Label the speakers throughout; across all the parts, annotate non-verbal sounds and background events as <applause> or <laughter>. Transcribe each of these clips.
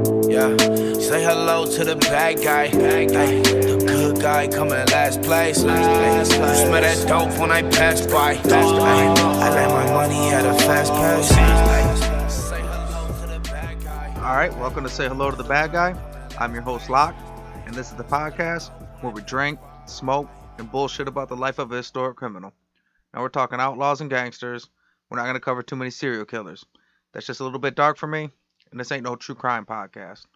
Speaker 1: Yeah, say hello to the bad guy. Ay, the good guy coming last place. Ay, smell that dope when I pass by. Ay, I let my money at a fast pace. Ay, say hello to the bad guy.
Speaker 2: All right, welcome to Say Hello to the Bad Guy. I'm your host, Locke, and this is the podcast where we drink, smoke, and bullshit about the life of a historic criminal. Now, we're talking outlaws and gangsters. We're not going to cover too many serial killers. That's just a little bit dark for me, and this ain't no true crime podcast.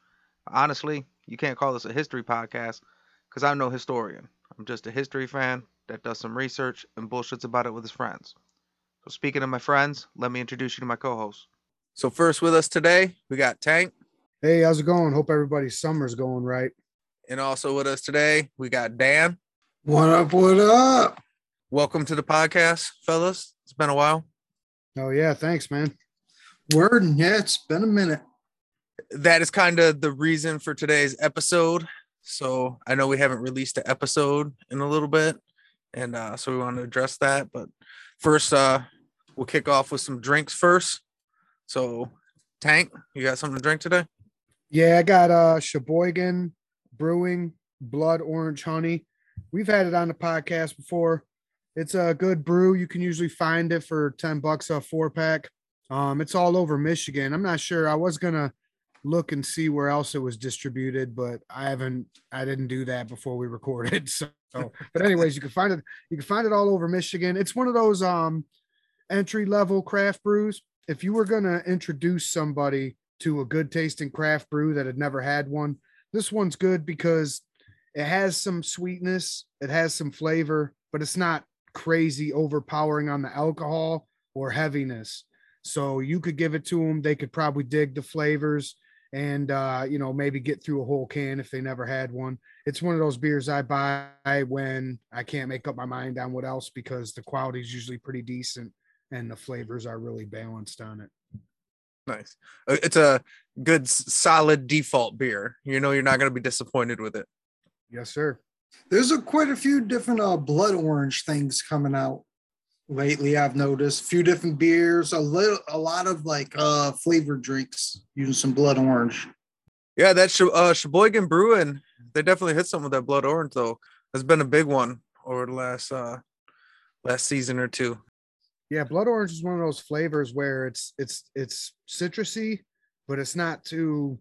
Speaker 2: Honestly, you can't call this a history podcast because I'm no historian. I'm just a history fan that does some research and bullshits about it with his friends. So, speaking of my friends, let me introduce you to my co host. So, first with us today, we got Tank.
Speaker 3: Hey, how's it going? Hope everybody's summer's going right.
Speaker 2: And also with us today, we got Dan.
Speaker 4: What up? What up?
Speaker 2: Welcome to the podcast, fellas. It's been a while.
Speaker 3: Oh yeah, thanks, man.
Speaker 4: Word. Yeah, it's been a minute.
Speaker 2: That is kind of the reason for today's episode. So I know we haven't released an episode in a little bit, and uh, so we want to address that. But first, uh, we'll kick off with some drinks first. So, Tank, you got something to drink today?
Speaker 3: Yeah, I got uh Sheboygan Brewing Blood Orange Honey. We've had it on the podcast before. It's a good brew. You can usually find it for 10 bucks a four pack. Um, it's all over Michigan. I'm not sure. I was gonna look and see where else it was distributed, but I haven't I didn't do that before we recorded. <laughs> So but anyways, you can find it, you can find it all over Michigan. It's one of those um entry level craft brews. If you were gonna introduce somebody to a good tasting craft brew that had never had one, this one's good because it has some sweetness, it has some flavor, but it's not crazy overpowering on the alcohol or heaviness. So you could give it to them, they could probably dig the flavors and uh, you know, maybe get through a whole can if they never had one. It's one of those beers I buy when I can't make up my mind on what else because the quality is usually pretty decent and the flavors are really balanced on it.
Speaker 2: Nice. Uh, It's a good, solid default beer. You know, you're not going to be disappointed with it.
Speaker 3: Yes, sir.
Speaker 4: There's a quite a few different uh, blood orange things coming out lately. I've noticed a few different beers, a little, a lot of like uh flavored drinks using some blood orange.
Speaker 2: Yeah, that's Sh- uh, Sheboygan Brewing, they definitely hit some with that blood orange though. Has been a big one over the last uh last season or two.
Speaker 3: Yeah, blood orange is one of those flavors where it's it's it's citrusy, but it's not too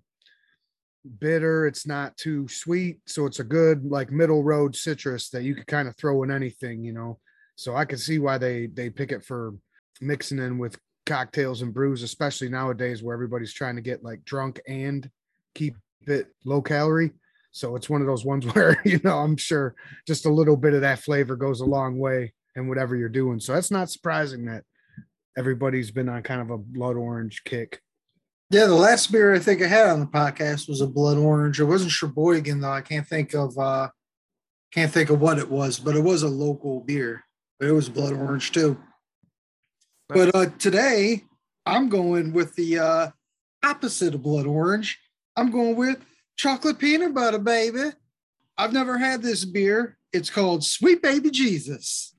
Speaker 3: bitter, it's not too sweet, so it's a good like middle road citrus that you could kind of throw in anything, you know. So I can see why they they pick it for mixing in with cocktails and brews, especially nowadays where everybody's trying to get like drunk and keep it low calorie. So it's one of those ones <laughs> where, you know, I'm sure just a little bit of that flavor goes a long way in whatever you're doing. So that's not surprising that everybody's been on kind of a blood orange kick.
Speaker 4: Yeah, the last beer I think I had on the podcast was a blood orange. It wasn't Sheboygan though. I can't think of uh can't think of what it was, but it was a local beer. It was blood orange too. But uh today I'm going with the uh opposite of blood orange. I'm going with chocolate peanut butter, baby. I've never had this beer. It's called Sweet Baby Jesus.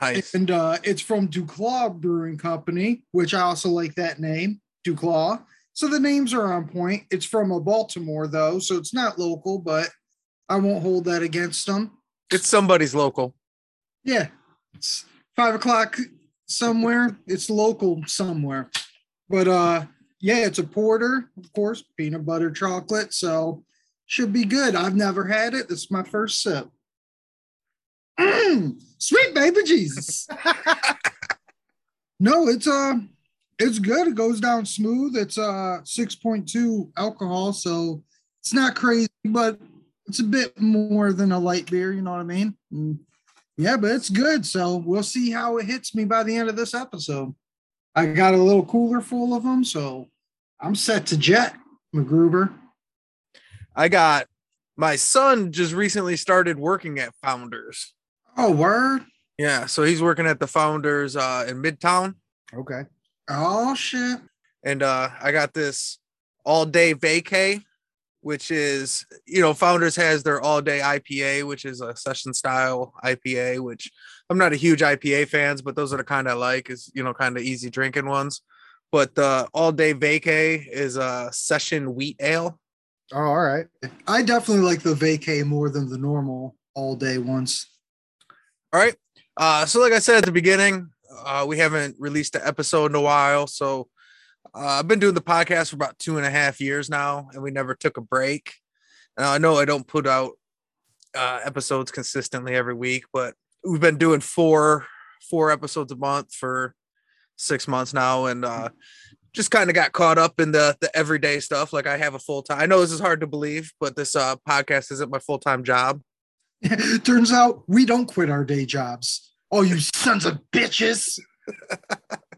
Speaker 2: Nice.
Speaker 4: And uh, it's from Duclaw Brewing Company, which I also like that name, Duclaw. So the names are on point. It's from a Baltimore though, so it's not local, but I won't hold that against them.
Speaker 2: It's somebody's local.
Speaker 4: Yeah, it's five o'clock somewhere. it's local somewhere, but uh, yeah, it's a porter, of course, peanut butter chocolate. So should be good. I've never had it. This is my first sip. Mm, sweet baby Jesus. no, it's uh it's good. It goes down smooth. It's uh 6.2 alcohol, so it's not crazy, but it's a bit more than a light beer, you know what I mean? Mm, yeah, but it's good. So we'll see how it hits me by the end of this episode. I got a little cooler full of them, so I'm set to jet, MacGruber.
Speaker 2: I got my son just recently started working at Founders.
Speaker 4: Oh, word.
Speaker 2: Yeah, so he's working at the Founders uh, in Midtown,
Speaker 3: Okay.
Speaker 4: Oh shit.
Speaker 2: and uh, I got this all day vacay, which is you know Founders has their all day IPA, which is a session style IPA, which I'm not a huge IPA fans, but those are the kind I like is you know kind of easy drinking ones. but the all day vacay is a session wheat ale.
Speaker 3: Oh, all right.
Speaker 4: I definitely like the vacay more than the normal all day ones.
Speaker 2: All right. Uh, so like I said at the beginning, uh, we haven't released an episode in a while. So I've been doing the podcast for about two and a half years now, and we never took a break. And I know I don't put out uh, episodes consistently every week, but we've been doing four four episodes a month for six months now, and uh, just kind of got caught up in the the everyday stuff. Like I have a full time. I know this is hard to believe, but this uh, podcast isn't my full time job. <laughs>
Speaker 4: Turns out we don't quit our day jobs. Oh, you sons of bitches. <laughs>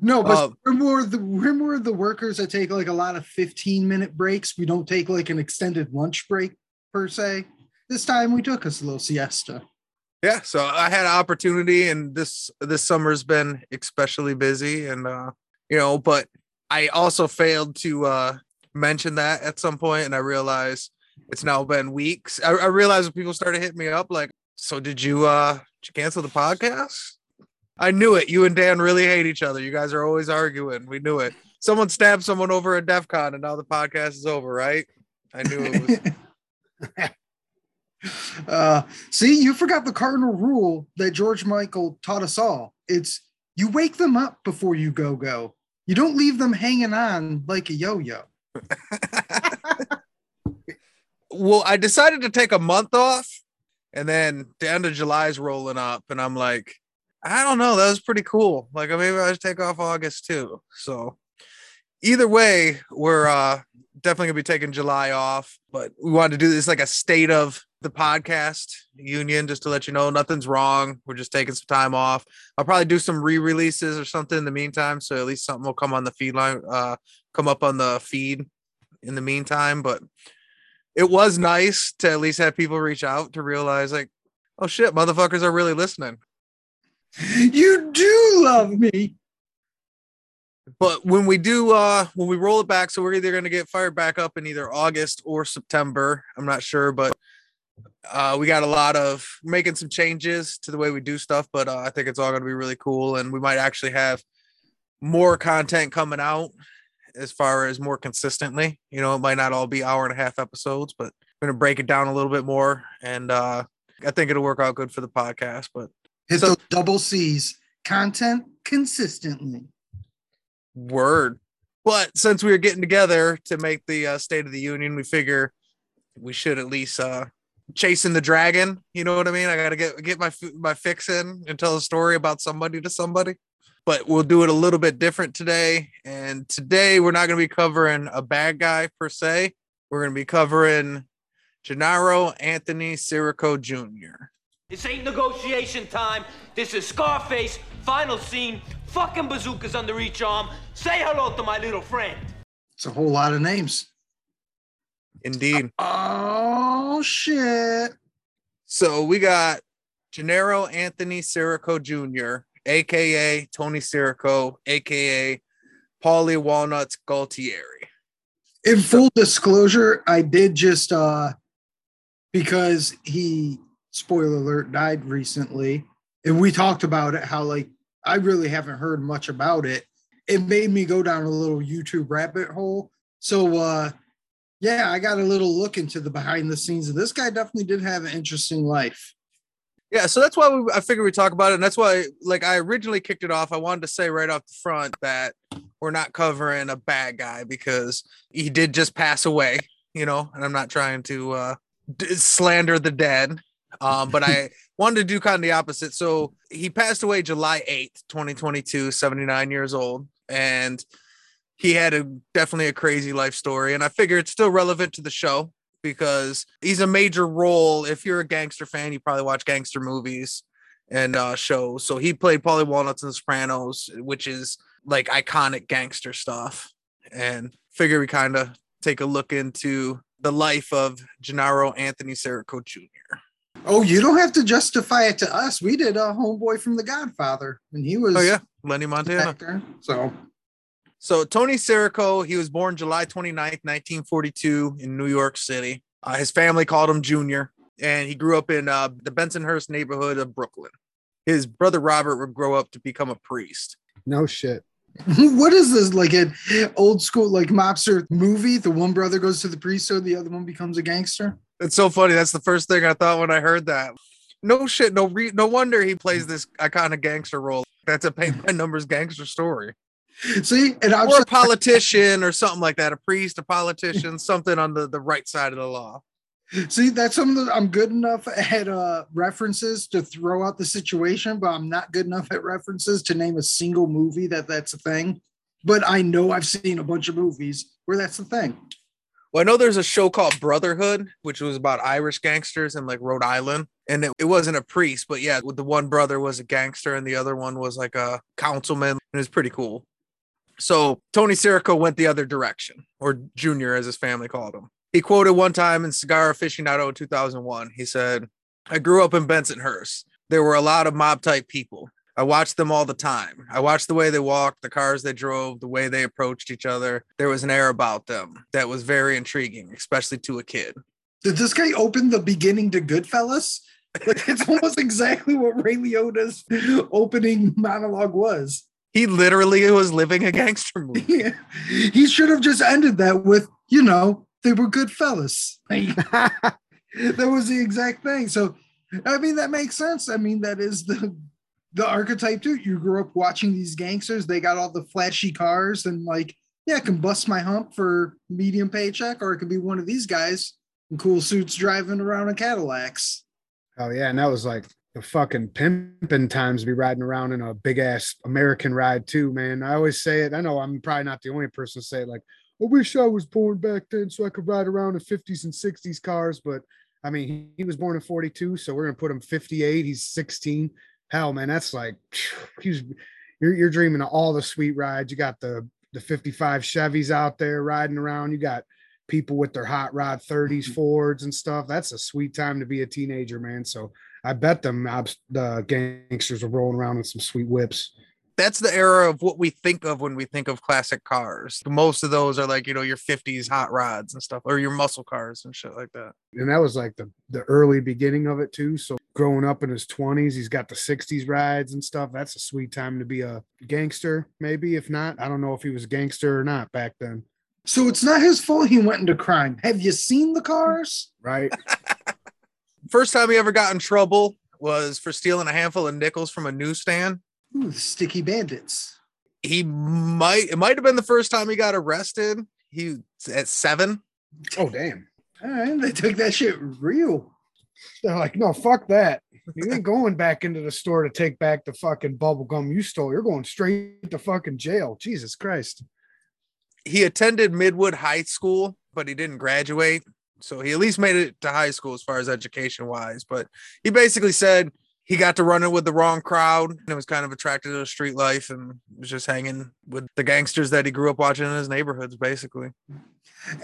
Speaker 4: no, but
Speaker 2: Um,
Speaker 4: we're more the we're more the workers that take like a lot of 15 minute breaks. We don't take like an extended lunch break per se. This time we took us a little siesta.
Speaker 2: yeah so i had an opportunity and this this summer's been especially busy and uh you know but i also failed to uh mention that at some point and i realized it's now been weeks i, I realized when people started hitting me up like so did you uh did you cancel the podcast i knew it you and dan really hate each other you guys are always arguing we knew it someone stabbed someone over at def con and now the podcast is over right i knew it was <laughs>
Speaker 4: uh, see, you forgot the cardinal rule that George Michael taught us all. It's you wake them up before you go go. You don't leave them hanging on like a yo-yo. <laughs>
Speaker 2: well, I decided to take a month off, and then the end of July is rolling up, and I'm like, I don't know, that was pretty cool. Like maybe I should take off August too. So either way, we're uh definitely gonna be taking July off, but we wanted to do this like a state of the podcast union just to let you know nothing's wrong. We're just taking some time off. I'll probably do some re-releases or something in the meantime, so at least something will come on the feed line, uh, come up on the feed in the meantime. But it was nice to at least have people reach out to realize like, oh shit, motherfuckers are really listening.
Speaker 4: You do love me.
Speaker 2: But when we do, uh, when we roll it back, so we're either going to get fired back up in either August or September. I'm not sure, but uh, we got a lot of making some changes to the way we do stuff. But uh, I think it's all going to be really cool, and we might actually have more content coming out as far as more consistently. You know, it might not all be hour and a half episodes, but we're going to break it down a little bit more, and uh, I think it'll work out good for the podcast. But
Speaker 4: Hit
Speaker 2: So-
Speaker 4: those double C's. Content consistently.
Speaker 2: Word. But since we were getting together to make the uh, State of the Union, we figure we should at least uh, chasing the dragon. You know what I mean? I got to get get my my fix in and tell a story about somebody to somebody. But we'll do it a little bit different today. And today we're not going to be covering a bad guy per se. We're going to be covering Gennaro Anthony Sirico Jr.
Speaker 5: This ain't negotiation time. This is Scarface. Final scene. Fucking bazookas under each arm. Say hello to my little friend.
Speaker 4: It's a whole lot of names.
Speaker 2: Indeed.
Speaker 4: Oh shit.
Speaker 2: So we got Gennaro Anthony Sirico Jr., aka Tony Sirico, aka Paulie Walnuts Gualtieri.
Speaker 4: In full disclosure, I did just uh because he spoiler alert died recently, and we talked about it, how like I really haven't heard much about it. It made me go down a little YouTube rabbit hole. So uh yeah, I got a little look into the behind the scenes of this guy definitely did have an interesting life.
Speaker 2: Yeah, so that's why we, I figured we talk about it, and that's why, like, I originally kicked it off. I wanted to say right off the front that we're not covering a bad guy because he did just pass away, you know, and I'm not trying to uh, d- slander the dead, um, but I wanted to do kind of the opposite. So he passed away July 8th, 2022, 79 years old, and he had a definitely a crazy life story, and I figure it's still relevant to the show because he's a major role. If you're a gangster fan, you probably watch gangster movies and uh, shows. So he played Paulie Walnuts The Sopranos, which is like iconic gangster stuff. And figure we kind of take a look into the life of Gennaro Anthony Sirico Jr.
Speaker 4: Oh, you don't have to justify it to us. We did a homeboy from The Godfather, and he was
Speaker 2: Oh yeah, Lenny Montana.
Speaker 4: actor. So
Speaker 2: So Tony Sirico, he was born July 29th, 1942 in New York City. Uh, his family called him Junior, and he grew up in uh, the Bensonhurst neighborhood of Brooklyn. His brother Robert would grow up to become a priest.
Speaker 3: No shit. <laughs>
Speaker 4: what is this like an old school like mobster movie? The one brother goes to the priesthood, the other one becomes a gangster.
Speaker 2: It's so funny. That's the first thing I thought when I heard that. No shit. No re- no wonder he plays this iconic gangster role. That's a paint by numbers gangster story.
Speaker 4: See, and I'm
Speaker 2: Or a politician or something like that. A priest, a politician, something on the, the right side of the law.
Speaker 4: see that's something of the I'm good enough at uh references to throw out the situation, but I'm not good enough at references to name a single movie that that's a thing. But I know I've seen a bunch of movies where that's the thing.
Speaker 2: Well, I know there's a show called Brotherhood, which was about Irish gangsters in like Rhode Island. And it, it wasn't a priest, but yeah, the one brother was a gangster and the other one was like a councilman. And it was pretty cool. So Tony Sirico went the other direction, or Junior, as his family called him. He quoted one time in Cigar Aficionado in 2001. He said, I grew up in Bensonhurst. There were a lot of mob type people. I watched them all the time. I watched the way they walked, the cars they drove, the way they approached each other. There was an air about them that was very intriguing, especially to a kid.
Speaker 4: Did this guy open the beginning to Goodfellas? Like it's <laughs> almost exactly what Ray Liotta's opening monologue was.
Speaker 2: He literally was living a gangster <laughs> movie.
Speaker 4: Yeah. He should have just ended that with, you know, they were good fellas. <laughs> That was the exact thing. So, I mean, that makes sense. I mean, that is the the archetype too. You grew up watching these gangsters. They got all the flashy cars and like, yeah, I can bust my hump for medium paycheck, or it could be one of these guys in cool suits driving around in Cadillacs.
Speaker 3: Oh yeah, and that was like the fucking pimping times to be riding around in a big ass American ride too, man. I always say it. I know I'm probably not the only person to say it. Like, I wish I was born back then so I could ride around in 50s and 60s cars. But I mean, he, he was born in 42, so we're gonna put him 58. He's 16. Hell, man, that's like <sighs> he's you're you're dreaming of all the sweet rides. You got the the 55 Chevys out there riding around. You got people with their hot rod 30s mm-hmm. Fords and stuff. That's a sweet time to be a teenager, man. So I bet them the gangsters are rolling around in some sweet whips.
Speaker 2: That's the era of what we think of when we think of classic cars. Most of those are like, you know, your 50s hot rods and stuff, or your muscle cars and shit like that.
Speaker 3: And that was like the the early beginning of it too. So growing up in his 20s, he's got the 60s rides and stuff. That's a sweet time to be a gangster, maybe. If not, I don't know if he was a gangster or not back then.
Speaker 4: So it's not his fault he went into crime. Have you seen the cars?
Speaker 3: Right. <laughs>
Speaker 2: First time he ever got in trouble was for stealing a handful of nickels from a newsstand.
Speaker 4: Ooh, the sticky bandits.
Speaker 2: He might, it might have been the first time he got arrested. He at seven.
Speaker 3: Oh damn.
Speaker 4: All right, they took that shit real.
Speaker 3: They're like, no, fuck that. You ain't going back into the store to take back the fucking bubble gum you stole. You're going straight to fucking jail. Jesus Christ.
Speaker 2: he attended Midwood High School, but he didn't graduate. So he at least made it to high school as far as education wise. But he basically said he got to run it with the wrong crowd and was kind of attracted to the street life and was just hanging with the gangsters that he grew up watching in his neighborhoods, basically.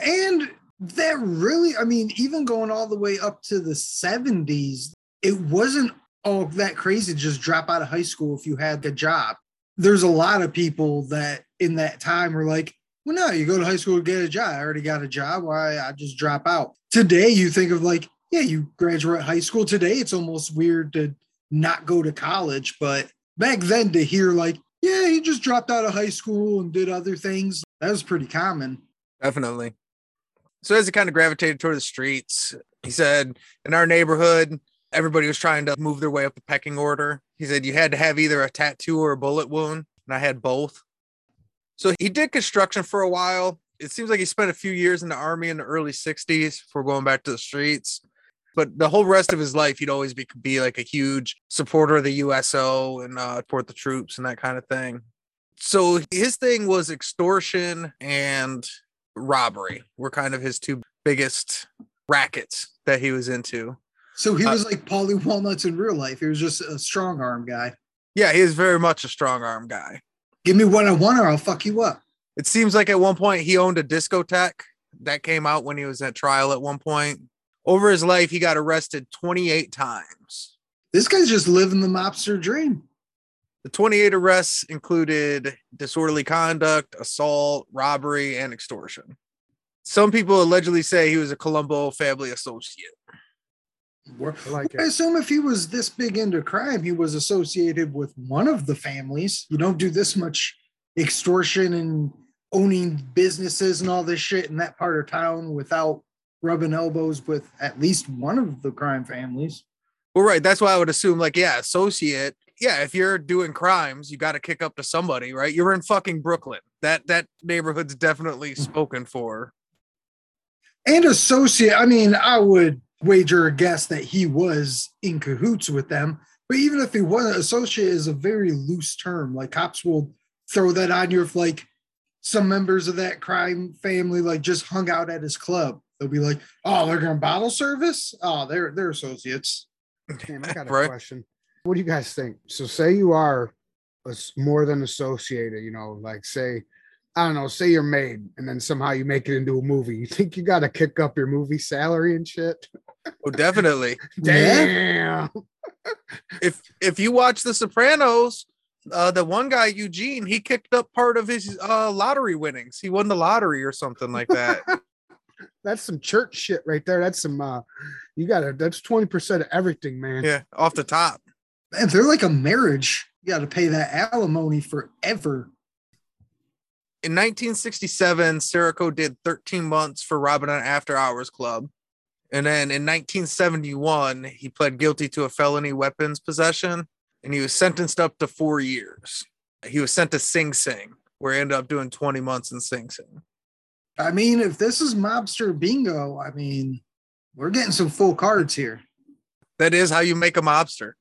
Speaker 4: And that really, I mean, even going all the way up to the 70s, it wasn't all that crazy to just drop out of high school if you had the job. There's a lot of people that in that time were like, well, no, you go to high school to get a job. I already got a job. Why I just drop out. Today, you think of like, yeah, you graduate high school. Today, it's almost weird to not go to college. But back then, to hear like, yeah, he just dropped out of high school and did other things, that was pretty common.
Speaker 2: Definitely. So as he kind of gravitated toward the streets, he said, in our neighborhood, everybody was trying to move their way up the pecking order. He said you had to have either a tattoo or a bullet wound, and I had both. So he did construction for a while. It seems like he spent a few years in the army in the early 60s before going back to the streets. But the whole rest of his life, he'd always be, be like a huge supporter of the USO and uh, support the troops and that kind of thing. So his thing was extortion and robbery were kind of his two biggest rackets that he was into.
Speaker 4: So he
Speaker 2: Uh,
Speaker 4: was like Paulie Walnuts in real life. He was just a strong arm guy.
Speaker 2: Yeah, he is very much a strong arm guy.
Speaker 4: Give me one on one or I'll fuck you up.
Speaker 2: It seems like at one point he owned a discotheque that came out when he was at trial at one point. Over his life, he got arrested 28 times.
Speaker 4: This guy's just living the mobster dream.
Speaker 2: The 28 arrests included disorderly conduct, assault, robbery, and extortion. Some people allegedly say he was a Colombo family associate.
Speaker 3: I like
Speaker 4: I assume if he was this big into crime, he was associated with one of the families. You don't do this much extortion and owning businesses and all this shit in that part of town without rubbing elbows with at least one of the crime families.
Speaker 2: Well, right. That's why I would assume, like, yeah, associate. Yeah, if you're doing crimes, you got to kick up to somebody, right? You're in fucking Brooklyn. That that neighborhood's definitely mm-hmm. spoken for.
Speaker 4: And associate, I mean, I would wager a guess that he was in cahoots with them. But even if he wasn't, associate is a very loose term. Like cops will throw that on you if like some members of that crime family like just hung out at his club. They'll be like, "Oh, they're going to bottle service. Oh, they're they're associates."
Speaker 3: Damn, I got a <laughs>
Speaker 2: Right.
Speaker 3: question. What do you guys think? So, say you are more than associated, you know, like say, I don't know, say you're made and then somehow you make it into a movie. You think you got to kick up your movie salary and shit?
Speaker 2: Oh, definitely. <laughs>
Speaker 3: Damn. <laughs>
Speaker 2: if if you watch The Sopranos, uh, the one guy Eugene, he kicked up part of his uh lottery winnings. He won the lottery or something like that.
Speaker 3: That's some church shit right there. That's some, uh, you got to, that's 20% of everything, man.
Speaker 2: yeah, off the top.
Speaker 4: And they're like a marriage. You got to pay that alimony forever.
Speaker 2: In 1967, Sirico did 13 months for robbing an after hours club. And then in 1971, he pled guilty to a felony weapons possession and he was sentenced up to four years. He was sent to Sing Sing, where he ended up doing 20 months in Sing Sing.
Speaker 4: I mean, if this is mobster bingo, I mean, we're getting some full cards here.
Speaker 2: That is how you make a mobster.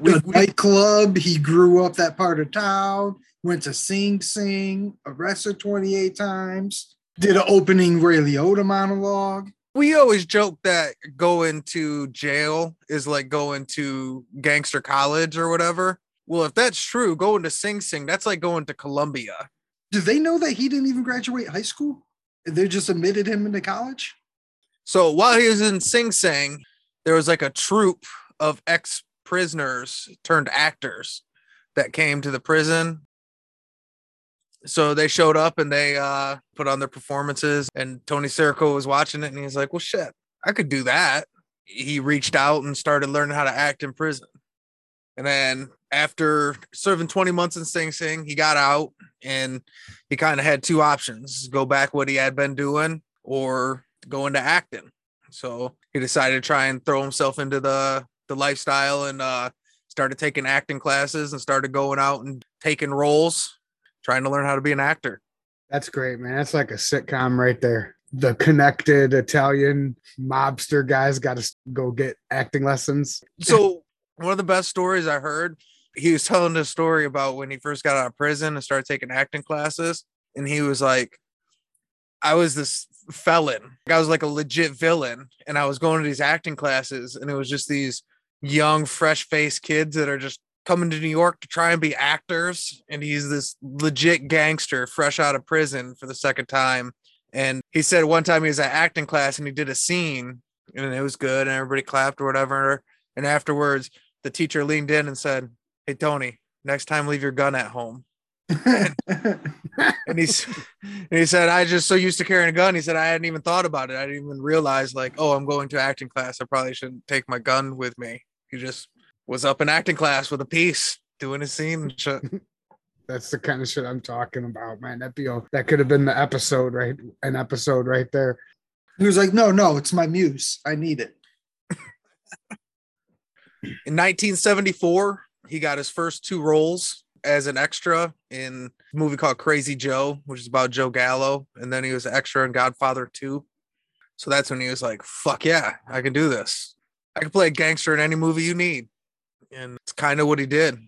Speaker 2: We-
Speaker 4: The nightclub, he grew up that part of town, went to Sing Sing, arrested 28 times, did an opening Ray Liotta monologue.
Speaker 2: we always joke that going to jail is like going to gangster college or whatever. Well, if that's true, going to Sing Sing, that's like going to Columbia.
Speaker 4: Do they know that he didn't even graduate high school? They just admitted him into college?
Speaker 2: So while he was in Sing Sing, there was like a troop of ex prisoners turned actors that came to the prison. So they showed up and they uh, put on their performances, and Tony Sirico was watching it, and he's like, "Well, shit, I could do that." He reached out and started learning how to act in prison. And then after serving 20 months in Sing Sing, he got out and he kind of had two options go back what he had been doing or go into acting. So he decided to try and throw himself into the the lifestyle and uh started taking acting classes and started going out and taking roles, trying to learn how to be an actor.
Speaker 3: That's great, man. That's like a sitcom right there. The connected Italian mobster guys got to go get acting lessons.
Speaker 2: So one of the best stories I heard, he was telling a story about when he first got out of prison and started taking acting classes. And he was like, I was this felon. I was like a legit villain. And I was going to these acting classes, and it was just these young, fresh faced kids that are just coming to New York to try and be actors. And he's this legit gangster fresh out of prison for the second time. And he said one time he was at acting class and he did a scene and it was good and everybody clapped or whatever. And afterwards, the teacher leaned in and said, Hey, Tony, next time leave your gun at home. <laughs> And he's and he said, I just so used to carrying a gun. He said, I hadn't even thought about it. I didn't even realize, like, oh, I'm going to acting class. I probably shouldn't take my gun with me. He just was up in acting class with a piece, doing a scene and shit. <laughs>
Speaker 3: That's the kind of shit I'm talking about, man. That be that could have been the episode, right? An episode right there.
Speaker 4: he was like, no, no, it's my muse. I need it.
Speaker 2: In 1974, he got his first two roles as an extra in a movie called Crazy Joe, which is about Joe Gallo. And then he was an extra in Godfather 2. So that's when he was like, fuck yeah, I can do this. I can play a gangster in any movie you need. And it's kind of what he did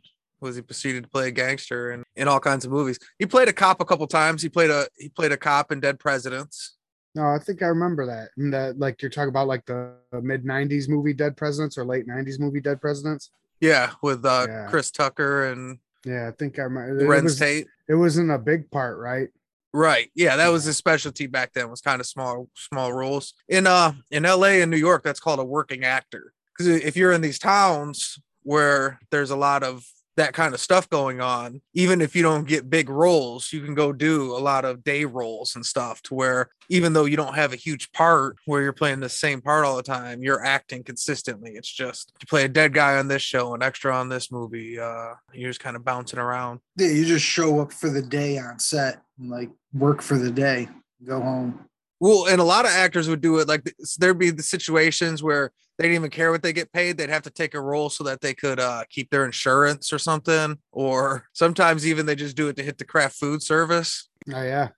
Speaker 2: was he proceeded to play a gangster in, in all kinds of movies. He played a cop a couple times. He played a he played a cop in Dead Presidents.
Speaker 3: No, I think I remember that. And that, like, you're talking about like the, mid '90s movie Dead Presidents or late '90s movie Dead Presidents.
Speaker 2: Yeah, with uh
Speaker 3: Yeah.
Speaker 2: Chris Tucker and
Speaker 3: Yeah, I think I remember. It, was,
Speaker 2: Tate.
Speaker 3: it wasn't a big part, right?
Speaker 2: Right. Yeah, that was his specialty back then. Was kind of small, small roles in uh in L.A. and New York. That's called a working actor. Because if you're in these towns where there's a lot of that kind of stuff going on even if you don't get big roles you can go do a lot of day roles and stuff to where even though you don't have a huge part where you're playing the same part all the time you're acting consistently it's just you play a dead guy on this show an extra on this movie uh you're just kind of bouncing around
Speaker 4: Yeah, you just show up for the day on set and like work for the day, go home.
Speaker 2: Well, and a lot of actors would do it like there'd be the situations where they didn't even care what they get paid. They'd have to take a role so that they could uh, keep their insurance or something. Or <laughs> sometimes even they just do it to hit the craft food service.
Speaker 3: Oh yeah.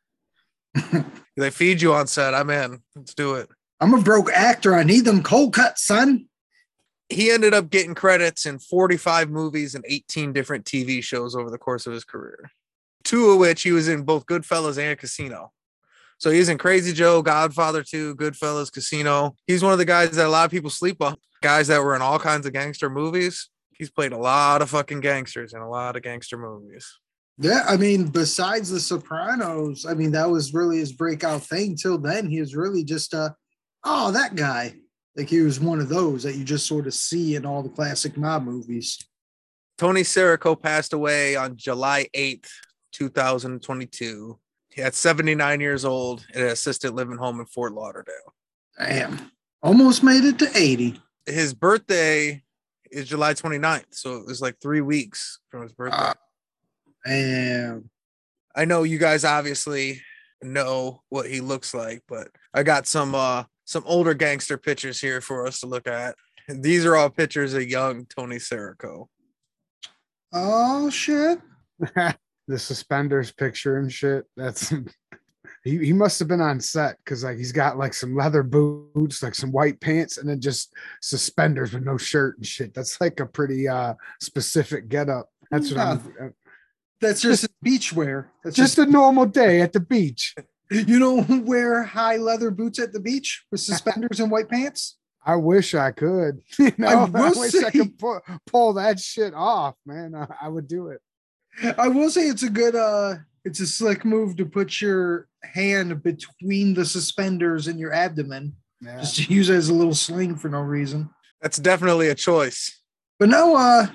Speaker 3: <laughs>
Speaker 2: They feed you on set. I'm in. Let's do it.
Speaker 4: I'm a broke actor. I need them cold cuts, son.
Speaker 2: He ended up getting credits in 45 movies and 18 different TV shows over the course of his career. Two of which he was in both Goodfellas and Casino. So he's in Crazy Joe, Godfather 2, Goodfellas, Casino. He's one of the guys that a lot of people sleep on. Guys that were in all kinds of gangster movies. He's played a lot of fucking gangsters in a lot of gangster movies.
Speaker 4: Yeah, I mean, besides The Sopranos, I mean, that was really his breakout thing. Till then, he was really just uh oh, that guy. Like he was one of those that you just sort of see in all the classic mob movies.
Speaker 2: Tony Sirico passed away on July 8th, 2022. He had 79 years old at an assisted living home in Fort Lauderdale.
Speaker 4: Damn. Almost made it to 80.
Speaker 2: His birthday is July 29th. So it was like three weeks from his birthday.
Speaker 4: Ah. Damn.
Speaker 2: I know you guys obviously know what he looks like, but I got some uh some older gangster pictures here for us to look at. These are all pictures of young Tony Sirico.
Speaker 4: Oh shit. <laughs>
Speaker 3: the suspenders picture and shit. That's <laughs> he, he must have been on set because like he's got like some leather boots, like some white pants, and then just suspenders with no shirt and shit. That's like a pretty uh specific getup. That's what I'm uh,
Speaker 4: That's just beach wear. That's
Speaker 3: just a normal day at the beach. <laughs>
Speaker 4: you don't <laughs> wear high leather boots at the beach with suspenders and white pants.
Speaker 3: I wish I could. You know, I,
Speaker 4: will
Speaker 3: wish I could pull, pull that shit off, man. I, I would do it.
Speaker 4: I will say it's a good uh it's a slick move to put your hand between the suspenders and your abdomen.
Speaker 3: Yeah.
Speaker 4: Just to use it as a little sling for no reason.
Speaker 2: That's definitely a choice.
Speaker 4: But no, uh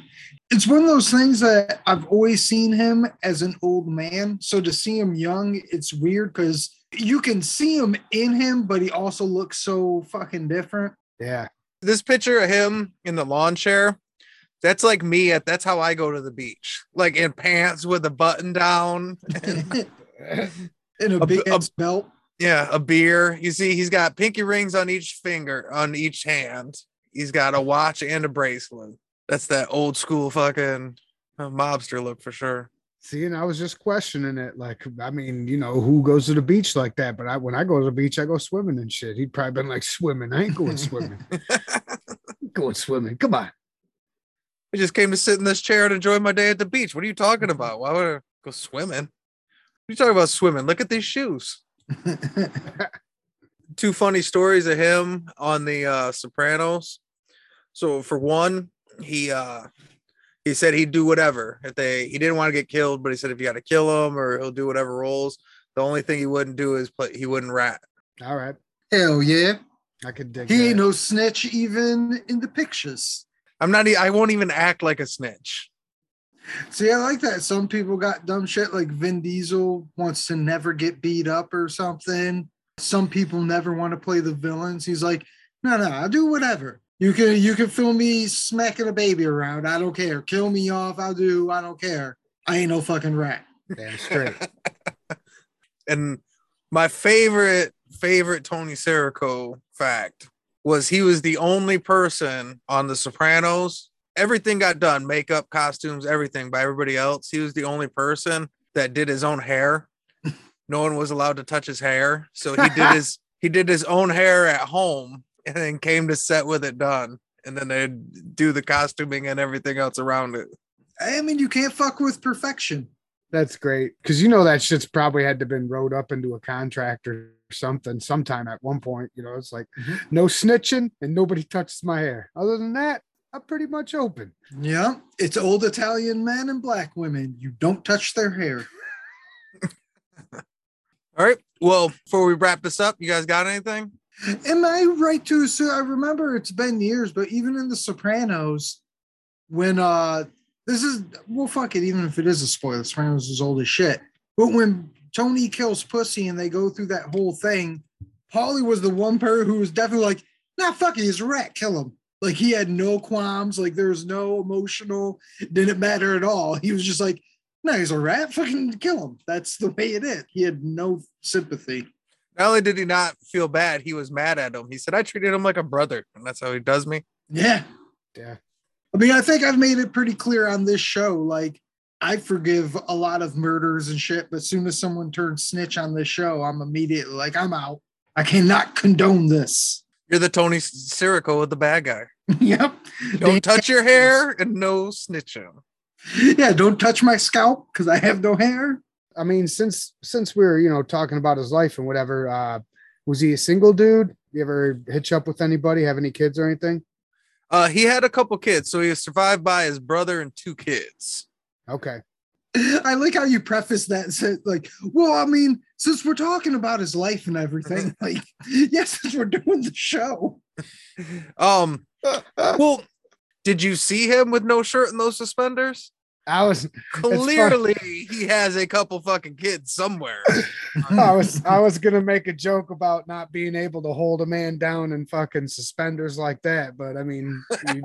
Speaker 4: it's one of those things that I've always seen him as an old man. So to see him young, it's weird because you can see him in him, but he also looks so fucking different.
Speaker 3: Yeah.
Speaker 2: This picture of him in the lawn chair, that's like me at that's how I go to the beach. Like in pants with a button down. <laughs>
Speaker 4: in a
Speaker 2: A-
Speaker 4: big
Speaker 2: a-
Speaker 4: belt.
Speaker 2: Yeah, a beer. You see, he's got pinky rings on each finger, on each hand. He's got a watch and a bracelet. That's that old school fucking uh, mobster look for sure.
Speaker 3: See, and I was just questioning it. Like, I mean, you know, who goes to the beach like that? But I, when I go to the beach, I go swimming and shit. He'd probably been like swimming. I ain't going swimming. <laughs> going swimming. Come on.
Speaker 2: I just came to sit in this chair and enjoy my day at the beach. What are you talking about? Why would I go swimming? What are you talking about swimming? Look at these shoes. <laughs> Two funny stories of him on the uh Sopranos. So for one, he uh he said he'd do whatever if they he didn't want to get killed, but he said if you got to kill him or he'll do whatever roles. The only thing he wouldn't do is play he wouldn't rat.
Speaker 3: All right.
Speaker 4: Hell yeah.
Speaker 3: I could dig
Speaker 4: He
Speaker 3: that.
Speaker 4: ain't no snitch even in the pictures.
Speaker 2: I'm not e- I won't even act like a snitch.
Speaker 4: See, I like that. Some people got dumb shit like Vin Diesel wants to never get beat up or something. Some people never want to play the villains. He's like, no, no, I'll do whatever. You can you can film me smacking a baby around. I don't care. Kill me off. I'll do. I don't care. I ain't no fucking rat.
Speaker 3: Damn straight. <laughs>
Speaker 2: and my favorite favorite Tony Sirico fact was he was the only person on The Sopranos. Everything got done, makeup, costumes, everything by everybody else. He was the only person that did his own hair. <laughs> No one was allowed to touch his hair, so he did his <laughs> he did his own hair at home and then came to set with it done. And then they'd do the costuming and everything else around it.
Speaker 4: I mean, you can't fuck with perfection.
Speaker 3: That's great. Because you know that shit's probably had to been wrote up into a contract or something sometime at one point. You know, it's like
Speaker 4: Mhm.
Speaker 3: no snitching and nobody touches my hair. Other than that, I'm pretty much open.
Speaker 4: Yeah, it's old Italian men and black women. You don't touch their hair. <laughs>
Speaker 2: All right. Well, before we wrap this up, you guys got anything?
Speaker 4: Am I right to assume? I remember it's been years, but even in The Sopranos, when uh this is well, fuck it. Even if it is a spoiler, Sopranos is old as shit. But when Tony kills pussy and they go through that whole thing, Paulie was the one person who was definitely like, "Nah, fuck it, he's a rat. Kill him." Like he had no qualms. Like there was no emotional. Didn't matter at all. He was just like, "No, he's a rat. Fucking kill him." That's the way it is. He had no sympathy.
Speaker 2: Not only did he not feel bad, he was mad at him. He said, I treated him like a brother, and that's how he does me.
Speaker 4: Yeah.
Speaker 3: Yeah.
Speaker 4: I mean, I think I've made it pretty clear on this show. Like, I forgive a lot of murders and shit, but as soon as someone turns snitch on this show, I'm immediately like, I'm out. I cannot condone this.
Speaker 2: You're the Tony Sirico with the bad guy. <laughs>
Speaker 4: yep.
Speaker 2: Don't touch your hair and no snitching.
Speaker 4: Yeah, don't touch my scalp because I have no hair.
Speaker 3: I mean, since since we are you know talking about his life and whatever, uh, was he a single dude? You ever hitch up with anybody? Have any kids or anything?
Speaker 2: Uh, he had a couple kids, so he was survived by his brother and two kids.
Speaker 3: Okay. <laughs>
Speaker 4: I like how you preface that and said, like, well, I mean, since we're talking about his life and everything, <laughs> like, <laughs> yes, since we're doing the show.
Speaker 2: Um, well, did you see him with no shirt and those suspenders?
Speaker 3: I was
Speaker 2: Clearly, he has a couple fucking kids somewhere. <laughs>
Speaker 3: I was I was gonna make a joke about not being able to hold a man down in fucking suspenders like that, but I mean, you,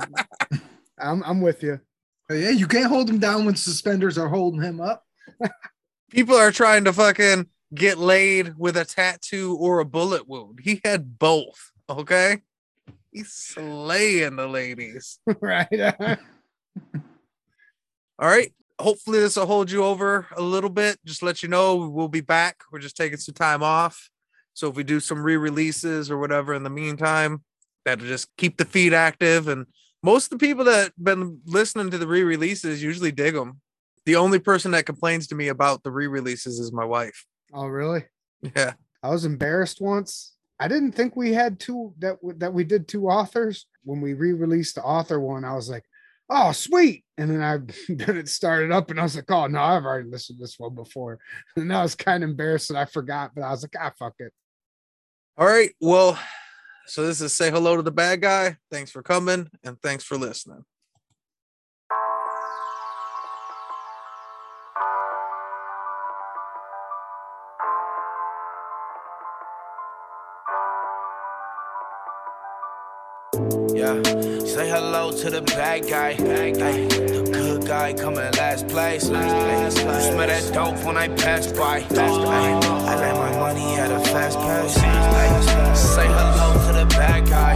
Speaker 3: <laughs> I'm I'm with you.
Speaker 4: Yeah, you can't hold him down when suspenders are holding him up.
Speaker 2: People are trying to fucking get laid with a tattoo or a bullet wound. He had both. Okay, he's slaying the ladies. <laughs>
Speaker 3: right.
Speaker 2: All right. Hopefully, this will hold you over a little bit. Just let you know we'll be back. We're just taking some time off. So if we do some re-releases or whatever in the meantime, that'll just keep the feed active. And most of the people that been listening to the re-releases usually dig them. The only person that complains to me about the re-releases is my wife.
Speaker 3: oh, really?
Speaker 2: Yeah.
Speaker 3: I was embarrassed once. I didn't think we had two that that we did two authors. When we re-released the author one, I was like, "Oh, sweet!" And then I <laughs> then it started up, and I was like, "Oh no, I've already listened to this one before." <laughs> And I was kind of embarrassed that I forgot, but I was like, "Ah, fuck it."
Speaker 2: All right. Well, so this is say hello to the bad guy. Thanks for coming and thanks for listening.
Speaker 1: To the bad guy. Ay, the good guy coming last place. Ay, you smell that dope when I pass by. I let my money at a fast pace. Ay, say hello to the bad guy.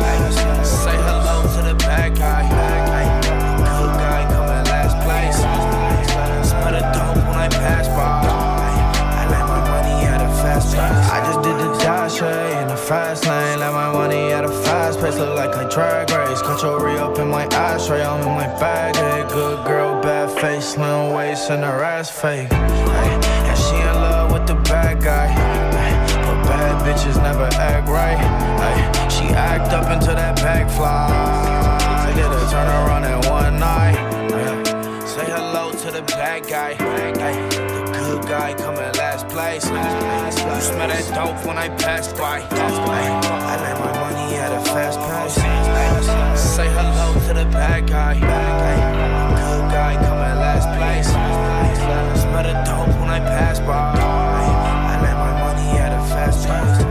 Speaker 1: Fast lane. Let my money at a fast pace. Look like a drag race. Control re up in my ashtray. I'm in my bag. Hey, good girl, bad face, slim waist, and her ass fake. Hey, and she in love with the bad guy. Hey, but bad bitches never act right. Hey, she act up until that bag fly. Did a turn around in one night. Hey, say hello to the bad guy. Hey, the good guy coming place. You smell that dope when I pass by. I let my money at a fast pace. Say hello to the bad guy. Good guy coming last place. Smell the dope when I pass by. I let my money at a fast pace.